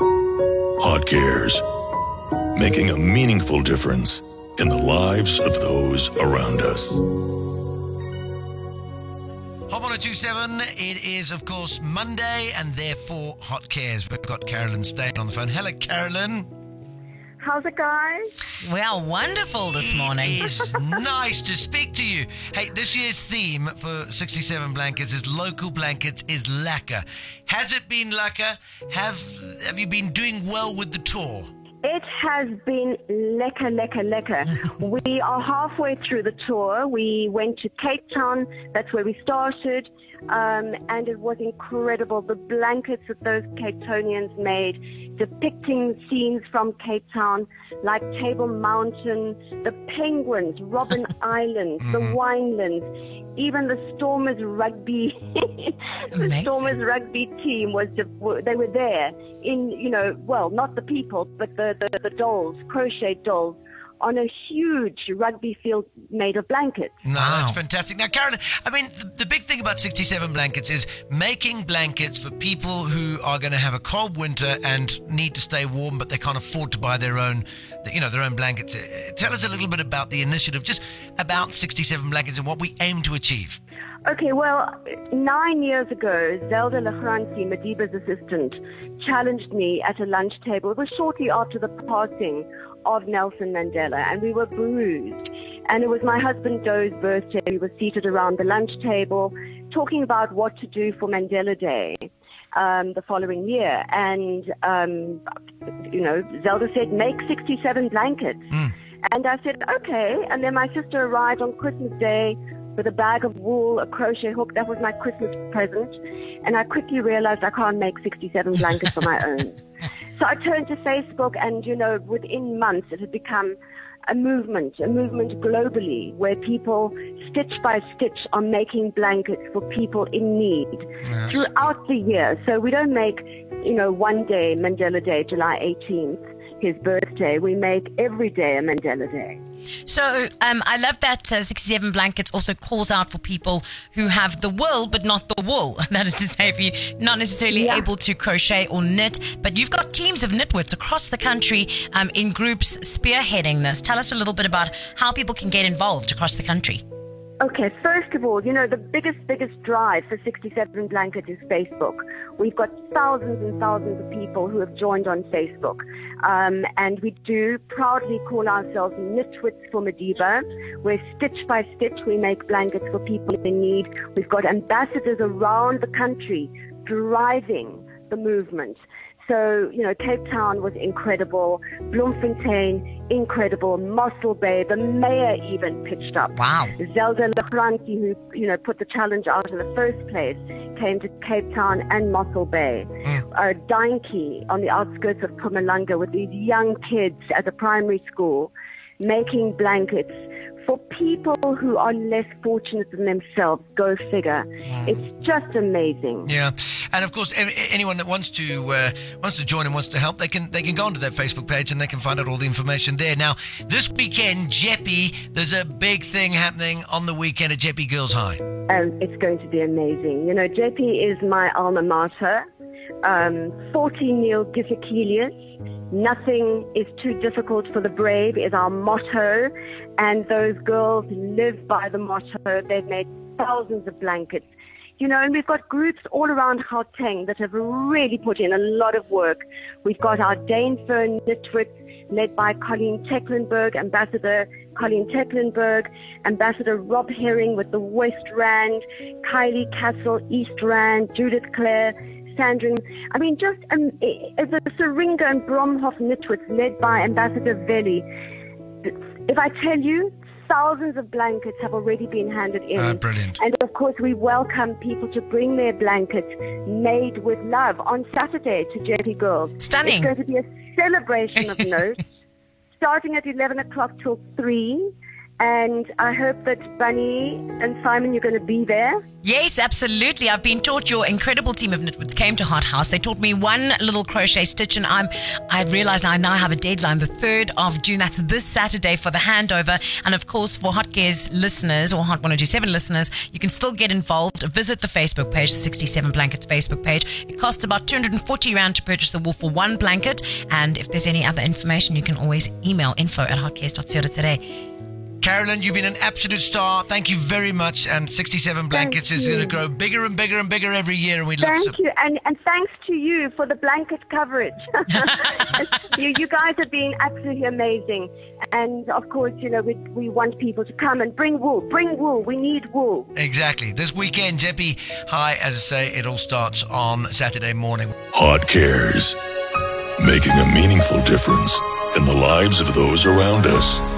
Hot Cares, making a meaningful difference in the lives of those around us. Hot 1027, it is, of course, Monday and therefore Hot Cares. We've got Carolyn Steyn on the phone. Hello, Carolyn. How's it, going? Well, wonderful this morning. It's nice to speak to you. Hey, this year's theme for 67 Blankets is local blankets is lekker. Has it been lekker? Have have you been doing well with the tour? It has been lekker, lekker, lekker. we are halfway through the tour. We went to Cape Town. That's where we started. Um, and it was incredible. The blankets that those Cape Townians made, depicting scenes from Cape Town, like Table Mountain, the penguins, Robben Island, the winelands, even the Stormers rugby, the Amazing. Stormers rugby team was they were there in you know well not the people but the the, the dolls crochet dolls on a huge rugby field made of blankets. No, Wow. that's fantastic. Now, Carolyn, I mean, the, the big thing about 67 Blankets is making blankets for people who are going to have a cold winter and need to stay warm, but they can't afford to buy their own, you know, their own blankets. Uh, Tell us a little bit about the initiative, just about 67 Blankets and what we aim to achieve. Okay, well, nine years ago, Zelda la Grange, Madiba's assistant, challenged me at a lunch table. It was shortly after the passing of Nelson Mandela, and we were bruised. And it was my husband Douw's birthday. We were seated around the lunch table talking about what to do for Mandela Day um, the following year. And, um, you know, Zelda said, make 67 blankets. And I said, okay. And then my sister arrived on Christmas Day with a bag of wool, a crochet hook. That was my Christmas present. And I quickly realized I can't make 67 blankets on my own. So I turned to Facebook, and, you know, within months it had become a movement, a movement globally where people, stitch by stitch, are making blankets for people in need Yes. throughout the year. So we don't make, you know, one day, Mandela Day, July 18th, his birthday. We make every day a Mandela Day. So um, I love that uh, 67 Blankets also calls out for people who have the will but not the wool. That is to say, if you're not necessarily Yeah. able to crochet or knit, but you've got teams of knitwits across the country um, in groups spearheading this. Tell us a little bit about how people can get involved across the country. Okay, first of all, you know, the biggest, biggest drive for 67 Blanket is Facebook. We've got thousands and thousands of people who have joined on Facebook. Um, and we do proudly call ourselves Knitwits for Madiba, where stitch by stitch we make blankets for people in need. We've got ambassadors around the country driving the movement. So, you know, Cape Town was incredible, Bloemfontein, incredible, Mossel Bay, the mayor even pitched up. Wow. Zelda la Grange, who you know put the challenge out in the first place, came to Cape Town and Mossel Bay. Uh, Dainki on the outskirts of Mpumalanga with these young kids at the primary school making blankets for people who are less fortunate than themselves. Go figure. It's just amazing. Yeah, and of course, a- a- anyone that wants to uh, wants to join and wants to help, they can they can go onto that Facebook page and they can find out all the information there. Now, this weekend, Jeppe, there's a big thing happening on the weekend at Jeppe Girls High. and it's going to be amazing. You know, Jeppe is my alma mater. Um, Forti nihil difficilius. Nothing is too difficult for the brave is our motto, and those girls live by the motto. They've made thousands of blankets. You know, and we've got groups all around Gauteng that have really put in a lot of work. We've got our Dainfern Knitwits led by Colleen Tecklenburg, Ambassador Colleen Tecklenburg, Ambassador Rob Herring with the West Rand, Kylie Castle, East Rand, Judith Clare, Sandra. I mean, just um, the Syringa and Bromhof Knitwits led by Ambassador Veli. If I tell you, thousands of blankets have already been handed in. Ah, brilliant. And of course, we welcome people to bring their blankets made with love on Saturday to Jeppe Girls. Stunning. It's going to be a celebration of notes, starting at 11 o'clock till 3. And I hope that Bunny and Simon, you're going to be there. Yes, absolutely. I've been taught your incredible team of knitwits came to Hot House. They taught me one little crochet stitch, and I'm I've realized I now have a deadline, the third of June. That's this Saturday for the handover. And of course, for Hot Cares listeners or Hot 1027 listeners, you can still get involved. Visit the Facebook page, the 67 Blankets Facebook page. It costs about 240 Rand to purchase the wool for one blanket. And if there's any other information, you can always email info at hotcares.co.za. Carolyn, you've been an absolute star. Thank you very much. And 67 Blankets is you. going to grow bigger and bigger and bigger every year. And we love Thank you, and, and thanks to you for the blanket coverage. you, you guys have been absolutely amazing. And of course, you know, we, we want people to come and bring wool. Bring wool. We need wool. Exactly. This weekend, Jeppe Hi, as I say, it all starts on Saturday morning. Hot Cares. Making a meaningful difference in the lives of those around us.